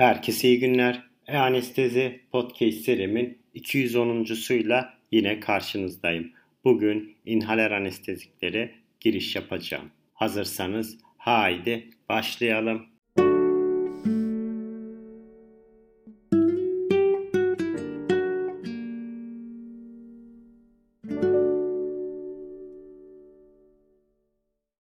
Herkese iyi günler. E-Anestezi Podcast serimin 210.suyla yine karşınızdayım. Bugün inhaler anesteziklere giriş yapacağım. Hazırsanız haydi başlayalım.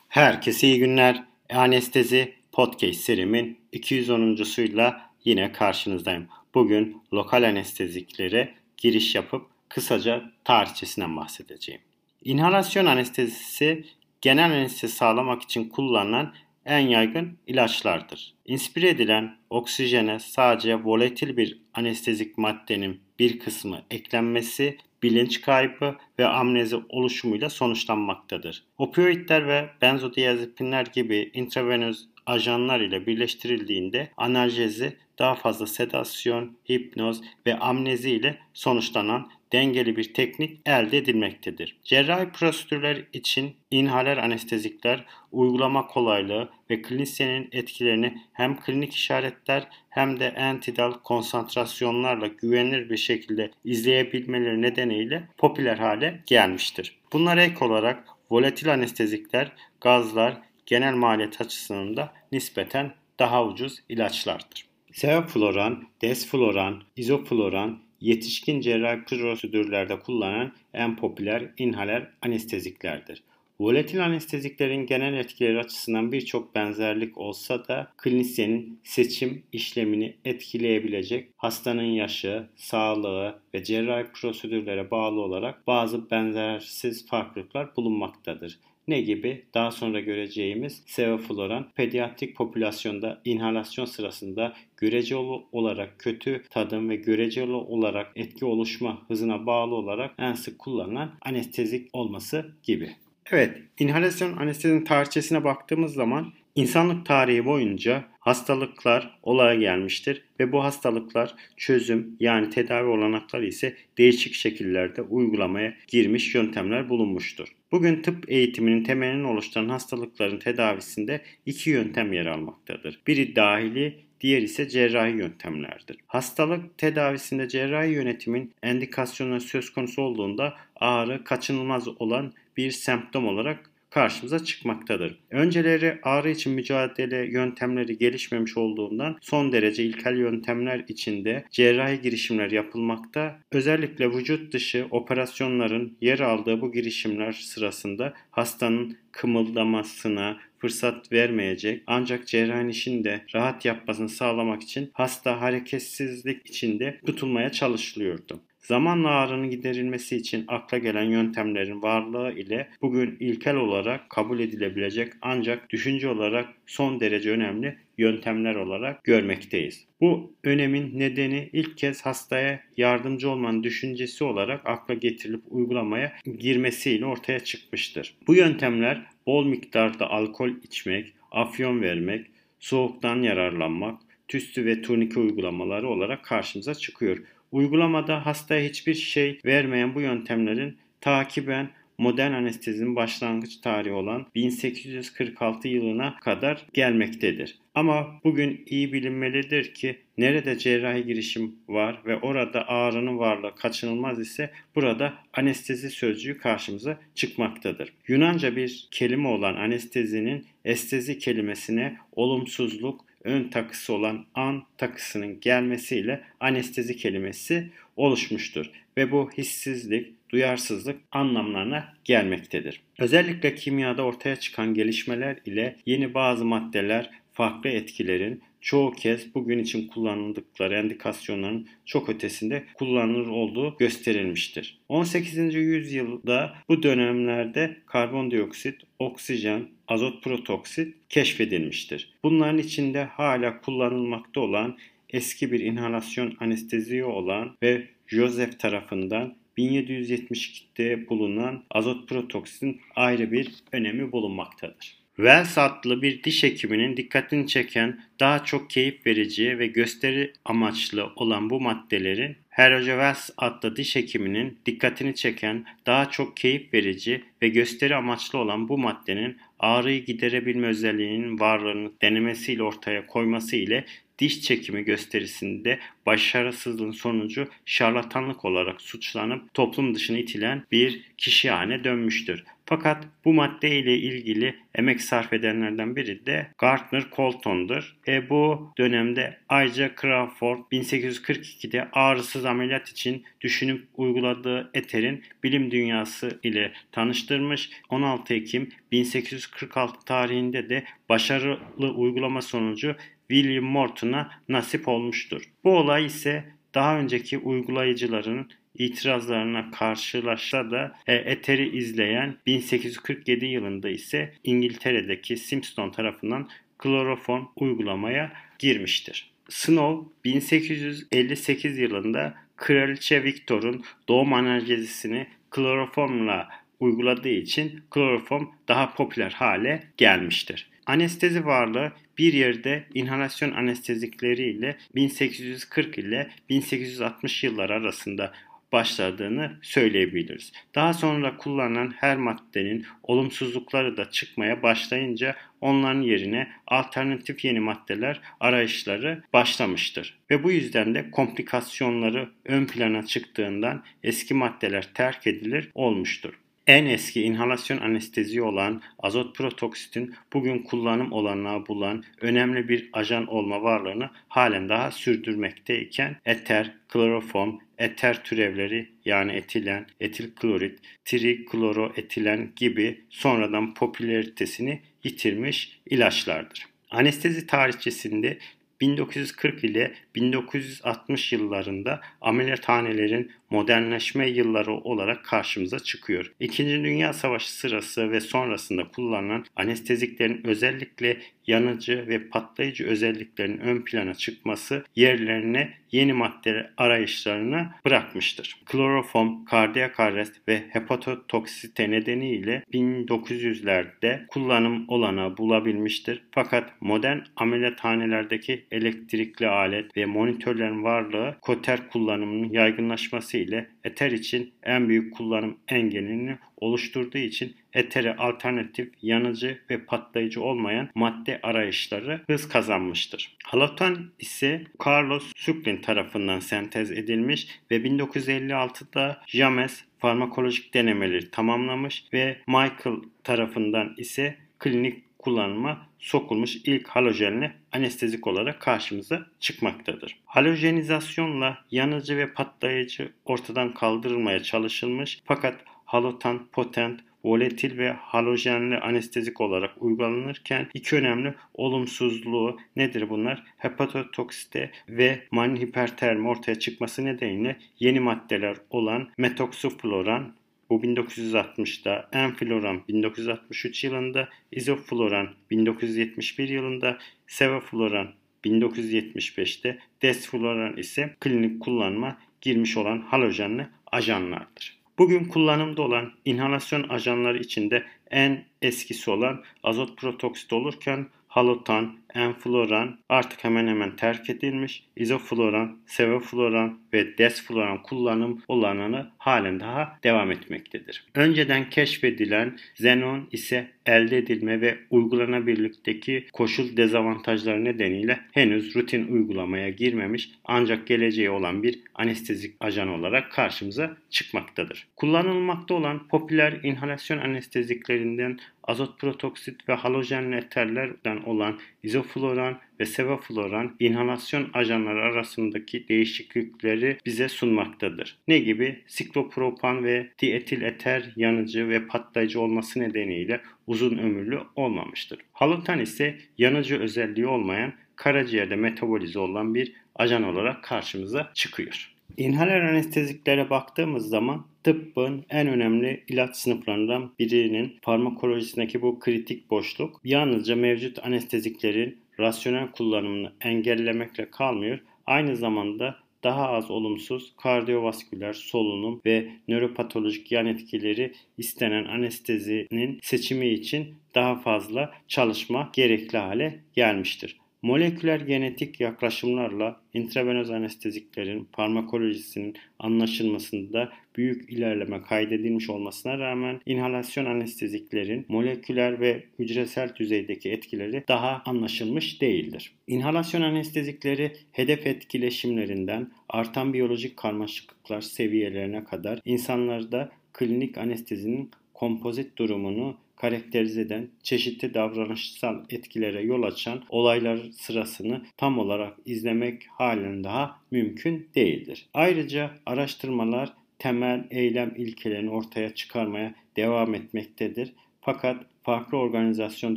Herkese iyi günler. E-Anestezi Podcast serimin 210.suyla yine karşınızdayım. Bugün lokal anesteziklere giriş yapıp kısaca tarihçesinden bahsedeceğim. İnhalasyon anestezisi genel anestezi sağlamak için kullanılan en yaygın ilaçlardır. İnspire edilen oksijene sadece volatil bir anestezik maddenin bir kısmı eklenmesi bilinç kaybı ve amnezi oluşumuyla sonuçlanmaktadır. Opioidler ve benzodiazepinler gibi intravenöz ajanlar ile birleştirildiğinde analjezi daha fazla sedasyon, hipnoz ve amnezi ile sonuçlanan dengeli bir teknik elde edilmektedir. Cerrahi prosedürler için inhaler anestezikler uygulama kolaylığı ve klinisyenin etkilerini hem klinik işaretler hem de entidal konsantrasyonlarla güvenilir bir şekilde izleyebilmeleri nedeniyle popüler hale gelmiştir. Bunlar ek olarak volatil anestezikler, gazlar, genel maliyet açısından da nispeten daha ucuz ilaçlardır. Sevofloran, desfloran, izofloran yetişkin cerrahi prosedürlerde kullanılan en popüler inhaler anesteziklerdir. Volatil anesteziklerin genel etkileri açısından birçok benzerlik olsa da klinisyenin seçim işlemini etkileyebilecek hastanın yaşı, sağlığı ve cerrahi prosedürlere bağlı olarak bazı benzersiz farklılıklar bulunmaktadır. Ne gibi? Daha sonra göreceğimiz sevofloran pediatrik popülasyonda inhalasyon sırasında göreceli olarak kötü tadım ve göreceli olarak etki oluşma hızına bağlı olarak en sık kullanılan anestezik olması gibi. Evet, inhalasyon anestezinin tarihçesine baktığımız zaman insanlık tarihi boyunca hastalıklar olaya gelmiştir ve bu hastalıklar çözüm yani tedavi olanakları ise değişik şekillerde uygulamaya girmiş yöntemler bulunmuştur. Bugün tıp eğitiminin temelini oluşturan hastalıkların tedavisinde iki yöntem yer almaktadır. Biri dahili, diğer ise cerrahi yöntemlerdir. Hastalık tedavisinde cerrahi yönetimin endikasyonu söz konusu olduğunda ağrı kaçınılmaz olan bir semptom olarak karşımıza çıkmaktadır. Önceleri ağrı için mücadele yöntemleri gelişmemiş olduğundan son derece ilkel yöntemler içinde cerrahi girişimler yapılmakta. Özellikle vücut dışı operasyonların yer aldığı bu girişimler sırasında hastanın kımıldamasına fırsat vermeyecek ancak cerrahın işini de rahat yapmasını sağlamak için hasta hareketsizlik içinde tutulmaya çalışılıyordu. Zamanla ağrının giderilmesi için akla gelen yöntemlerin varlığı ile bugün ilkel olarak kabul edilebilecek ancak düşünce olarak son derece önemli yöntemler olarak görmekteyiz. Bu önemin nedeni ilk kez hastaya yardımcı olmanın düşüncesi olarak akla getirilip uygulamaya girmesiyle ortaya çıkmıştır. Bu yöntemler bol miktarda alkol içmek, afyon vermek, soğuktan yararlanmak, tüstü ve turnike uygulamaları olarak karşımıza çıkıyor. Uygulamada hastaya hiçbir şey vermeyen bu yöntemlerin takiben modern anestezinin başlangıç tarihi olan 1846 yılına kadar gelmektedir. Ama bugün iyi bilinmelidir ki nerede cerrahi girişim var ve orada ağrının varlığı kaçınılmaz ise burada anestezi sözcüğü karşımıza çıkmaktadır. Yunanca bir kelime olan anestezinin estezi kelimesine olumsuzluk, ön takısı olan an takısının gelmesiyle anestezi kelimesi oluşmuştur ve bu hissizlik, duyarsızlık anlamlarına gelmektedir. Özellikle kimyada ortaya çıkan gelişmeler ile yeni bazı maddeler farklı etkilerin çoğu kez bugün için kullanıldıkları endikasyonların çok ötesinde kullanılır olduğu gösterilmiştir. 18. yüzyılda bu dönemlerde karbondioksit, oksijen, azot protoksit keşfedilmiştir. Bunların içinde hala kullanılmakta olan eski bir inhalasyon anesteziği olan ve Joseph tarafından 1772'de bulunan azot protoksitin ayrı bir önemi bulunmaktadır. Wells adlı bir diş hekiminin dikkatini çeken daha çok keyif verici ve gösteri amaçlı olan bu maddelerin Herroge Wells adlı diş hekiminin dikkatini çeken daha çok keyif verici ve gösteri amaçlı olan bu maddenin ağrıyı giderebilme özelliğinin varlığını denemesiyle ortaya koyması ile diş çekimi gösterisinde başarısızlığın sonucu şarlatanlık olarak suçlanıp toplum dışına itilen bir kişi haline dönmüştür. Fakat bu madde ile ilgili emek sarf edenlerden biri de Gardner Colton'dur. E bu dönemde ayrıca Crawford 1842'de ağrısız ameliyat için düşünüp uyguladığı eterin bilim dünyası ile tanıştırmış. 16 Ekim 1846 tarihinde de başarılı uygulama sonucu William Morton'a nasip olmuştur. Bu olay ise daha önceki uygulayıcıların itirazlarına karşılaşsa da e, Ether'i izleyen 1847 yılında ise İngiltere'deki Simpson tarafından klorofon uygulamaya girmiştir. Snow 1858 yılında Kraliçe Victor'un doğum analjezisini kloroformla uyguladığı için kloroform daha popüler hale gelmiştir. Anestezi varlığı bir yerde inhalasyon anestezikleriyle 1840 ile 1860 yıllar arasında başladığını söyleyebiliriz. Daha sonra kullanılan her maddenin olumsuzlukları da çıkmaya başlayınca onların yerine alternatif yeni maddeler arayışları başlamıştır. Ve bu yüzden de komplikasyonları ön plana çıktığından eski maddeler terk edilir olmuştur. En eski inhalasyon anestezi olan azot protoksitin bugün kullanım olanağı bulan önemli bir ajan olma varlığını halen daha sürdürmekteyken eter, kloroform, eter türevleri yani etilen, etil klorit, trikloroetilen gibi sonradan popülaritesini yitirmiş ilaçlardır. Anestezi tarihçesinde 1940 ile 1960 yıllarında ameliyathanelerin modernleşme yılları olarak karşımıza çıkıyor. İkinci Dünya Savaşı sırası ve sonrasında kullanılan anesteziklerin özellikle yanıcı ve patlayıcı özelliklerin ön plana çıkması yerlerine yeni madde arayışlarını bırakmıştır. Kloroform, kardiyak arrest ve hepatotoksite nedeniyle 1900'lerde kullanım olanağı bulabilmiştir. Fakat modern ameliyathanelerdeki elektrikli alet ve monitörlerin varlığı koter kullanımının yaygınlaşması ile eter için en büyük kullanım engelini oluşturduğu için etere alternatif, yanıcı ve patlayıcı olmayan madde arayışları hız kazanmıştır. Halotan ise Carlos Suclin tarafından sentez edilmiş ve 1956'da James farmakolojik denemeleri tamamlamış ve Michael tarafından ise klinik kullanıma sokulmuş ilk halojenli anestezik olarak karşımıza çıkmaktadır. Halojenizasyonla yanıcı ve patlayıcı ortadan kaldırılmaya çalışılmış fakat halotan, potent, volatil ve halojenli anestezik olarak uygulanırken iki önemli olumsuzluğu nedir bunlar? Hepatotoksite ve manin hipertermi ortaya çıkması nedeniyle yeni maddeler olan metoksofloran bu 1960'da, enfloran 1963 yılında, izofloran 1971 yılında, sevofloran 1975'te, desfloran ise klinik kullanma girmiş olan halojenli ajanlardır. Bugün kullanımda olan inhalasyon ajanları içinde en eskisi olan azot protoksit olurken halotan, enfloran artık hemen hemen terk edilmiş. İzofloran, sevofloran ve desfloran kullanım olanını halen daha devam etmektedir. Önceden keşfedilen xenon ise elde edilme ve uygulanabilirdeki koşul dezavantajları nedeniyle henüz rutin uygulamaya girmemiş ancak geleceği olan bir anestezik ajan olarak karşımıza çıkmaktadır. Kullanılmakta olan popüler inhalasyon anesteziklerinden azot protoksit ve halojenli eterlerden olan izofloran ve sevofloran inhalasyon ajanları arasındaki değişiklikleri bize sunmaktadır. Ne gibi? Siklopropan ve dietil eter yanıcı ve patlayıcı olması nedeniyle uzun ömürlü olmamıştır. Halotan ise yanıcı özelliği olmayan karaciğerde metabolize olan bir ajan olarak karşımıza çıkıyor. İnhaler anesteziklere baktığımız zaman tıbbın en önemli ilaç sınıflarından birinin farmakolojisindeki bu kritik boşluk yalnızca mevcut anesteziklerin rasyonel kullanımını engellemekle kalmıyor. Aynı zamanda daha az olumsuz kardiyovasküler, solunum ve nöropatolojik yan etkileri istenen anestezinin seçimi için daha fazla çalışma gerekli hale gelmiştir. Moleküler genetik yaklaşımlarla intravenöz anesteziklerin farmakolojisinin anlaşılmasında büyük ilerleme kaydedilmiş olmasına rağmen inhalasyon anesteziklerin moleküler ve hücresel düzeydeki etkileri daha anlaşılmış değildir. İnhalasyon anestezikleri hedef etkileşimlerinden artan biyolojik karmaşıklıklar seviyelerine kadar insanlarda klinik anestezinin kompozit durumunu karakterize eden çeşitli davranışsal etkilere yol açan olaylar sırasını tam olarak izlemek halen daha mümkün değildir. Ayrıca araştırmalar temel eylem ilkelerini ortaya çıkarmaya devam etmektedir. Fakat farklı organizasyon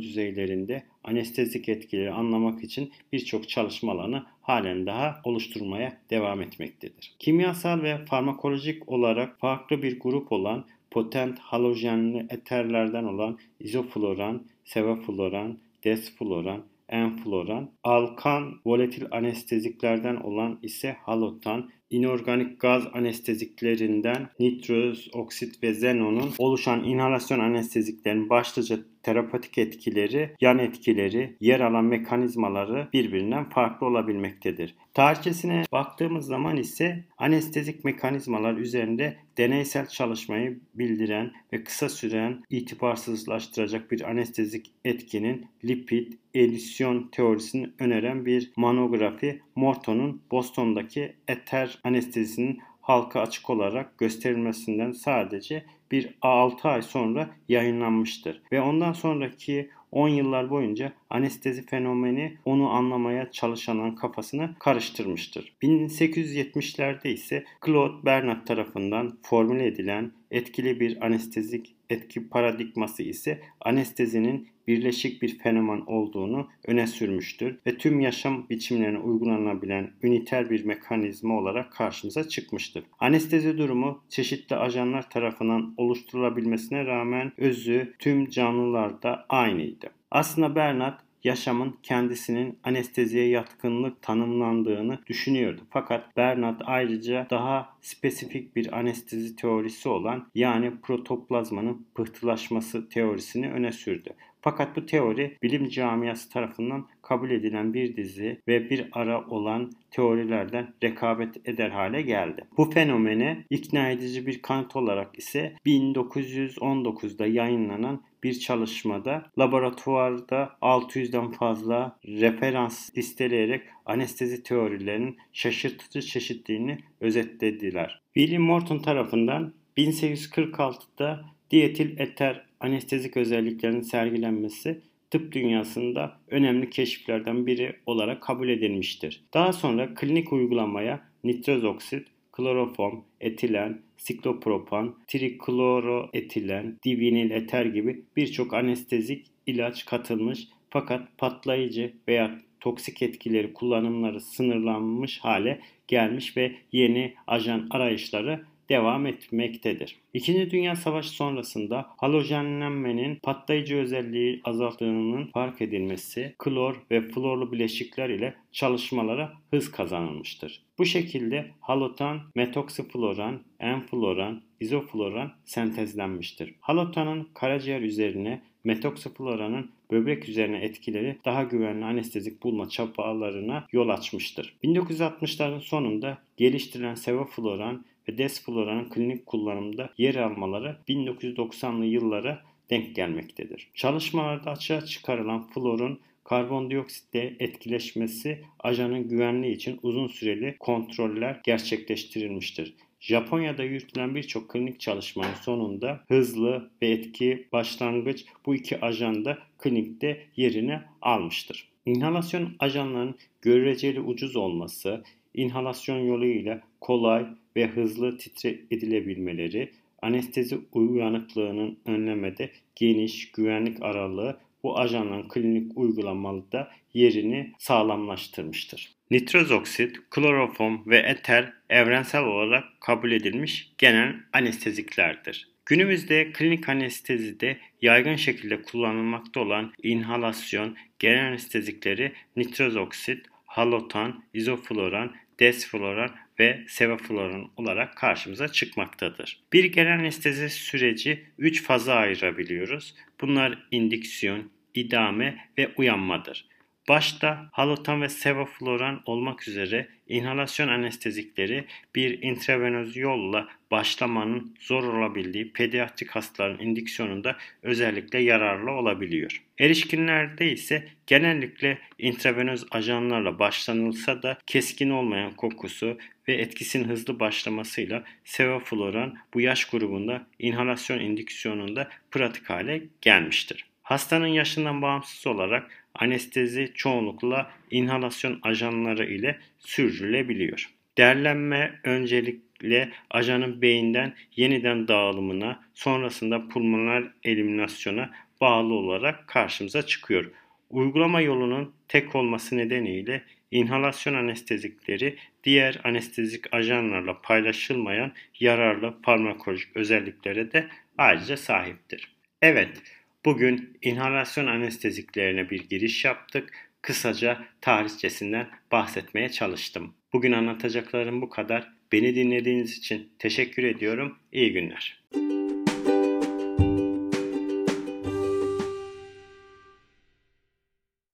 düzeylerinde anestezik etkileri anlamak için birçok çalışma alanı halen daha oluşturmaya devam etmektedir. Kimyasal ve farmakolojik olarak farklı bir grup olan potent halojenli eterlerden olan izofloran, sevofloran, desfloran, enfloran, alkan volatil anesteziklerden olan ise halotan, inorganik gaz anesteziklerinden nitroz, oksit ve xenonun oluşan inhalasyon anesteziklerin başlıca terapatik etkileri, yan etkileri, yer alan mekanizmaları birbirinden farklı olabilmektedir. Tarihçesine baktığımız zaman ise anestezik mekanizmalar üzerinde deneysel çalışmayı bildiren ve kısa süren itibarsızlaştıracak bir anestezik etkinin lipid elisyon teorisini öneren bir monografi Morton'un Boston'daki eter anestezisinin halka açık olarak gösterilmesinden sadece bir 6 ay sonra yayınlanmıştır. Ve ondan sonraki 10 yıllar boyunca anestezi fenomeni onu anlamaya çalışanların kafasını karıştırmıştır. 1870'lerde ise Claude Bernard tarafından formüle edilen etkili bir anestezik etki paradigması ise anestezinin birleşik bir fenomen olduğunu öne sürmüştür ve tüm yaşam biçimlerine uygulanabilen üniter bir mekanizma olarak karşımıza çıkmıştır. Anestezi durumu çeşitli ajanlar tarafından oluşturulabilmesine rağmen özü tüm canlılarda aynıydı. Aslında Bernard yaşamın kendisinin anesteziye yatkınlık tanımlandığını düşünüyordu. Fakat Bernard ayrıca daha spesifik bir anestezi teorisi olan yani protoplazmanın pıhtılaşması teorisini öne sürdü. Fakat bu teori bilim camiası tarafından kabul edilen bir dizi ve bir ara olan teorilerden rekabet eder hale geldi. Bu fenomene ikna edici bir kanıt olarak ise 1919'da yayınlanan bir çalışmada laboratuvarda 600'den fazla referans listeleyerek anestezi teorilerinin şaşırtıcı çeşitliliğini özetlediler. William Morton tarafından 1846'da dietil eter anestezik özelliklerinin sergilenmesi tıp dünyasında önemli keşiflerden biri olarak kabul edilmiştir. Daha sonra klinik uygulamaya nitroz oksit, kloroform, etilen, siklopropan, trikloroetilen, divinil eter gibi birçok anestezik ilaç katılmış fakat patlayıcı veya toksik etkileri kullanımları sınırlanmış hale gelmiş ve yeni ajan arayışları devam etmektedir. İkinci Dünya Savaşı sonrasında halojenlenmenin patlayıcı özelliği azalttığının fark edilmesi klor ve florlu bileşikler ile çalışmalara hız kazanılmıştır. Bu şekilde halotan, metoksifloran, enfloran, izofloran sentezlenmiştir. Halotanın karaciğer üzerine metoksifloranın böbrek üzerine etkileri daha güvenli anestezik bulma çabalarına yol açmıştır. 1960'ların sonunda geliştirilen sevofloran ve desfloranın klinik kullanımda yer almaları 1990'lı yıllara denk gelmektedir. Çalışmalarda açığa çıkarılan florun karbondioksitle etkileşmesi ajanın güvenliği için uzun süreli kontroller gerçekleştirilmiştir. Japonya'da yürütülen birçok klinik çalışmanın sonunda hızlı ve etki başlangıç bu iki ajanda klinikte yerini almıştır. İnhalasyon ajanlarının göreceli ucuz olması, inhalasyon yoluyla kolay ve hızlı titre edilebilmeleri, anestezi uyanıklığının önlemede geniş güvenlik aralığı bu ajanların klinik uygulamalıda yerini sağlamlaştırmıştır. Nitroz oksit, kloroform ve eter evrensel olarak kabul edilmiş genel anesteziklerdir. Günümüzde klinik anestezide yaygın şekilde kullanılmakta olan inhalasyon genel anestezikleri nitroz oksit, halotan, izofloran, desfloran ve sevofloran olarak karşımıza çıkmaktadır. Bir genel anestezi süreci 3 faza ayırabiliyoruz. Bunlar indiksiyon, idame ve uyanmadır. Başta halotan ve sevofloran olmak üzere inhalasyon anestezikleri bir intravenöz yolla başlamanın zor olabildiği pediatrik hastaların indüksiyonunda özellikle yararlı olabiliyor. Erişkinlerde ise genellikle intravenöz ajanlarla başlanılsa da keskin olmayan kokusu ve etkisinin hızlı başlamasıyla sevofloran bu yaş grubunda inhalasyon indüksiyonunda pratik hale gelmiştir. Hastanın yaşından bağımsız olarak anestezi çoğunlukla inhalasyon ajanları ile sürdürülebiliyor. Derlenme öncelikle ajanın beyinden yeniden dağılımına, sonrasında pulmoner eliminasyona bağlı olarak karşımıza çıkıyor. Uygulama yolunun tek olması nedeniyle inhalasyon anestezikleri diğer anestezik ajanlarla paylaşılmayan yararlı farmakolojik özelliklere de ayrıca sahiptir. Evet, bugün inhalasyon anesteziklerine bir giriş yaptık. Kısaca tarihçesinden bahsetmeye çalıştım. Bugün anlatacaklarım bu kadar. Beni dinlediğiniz için teşekkür ediyorum. İyi günler.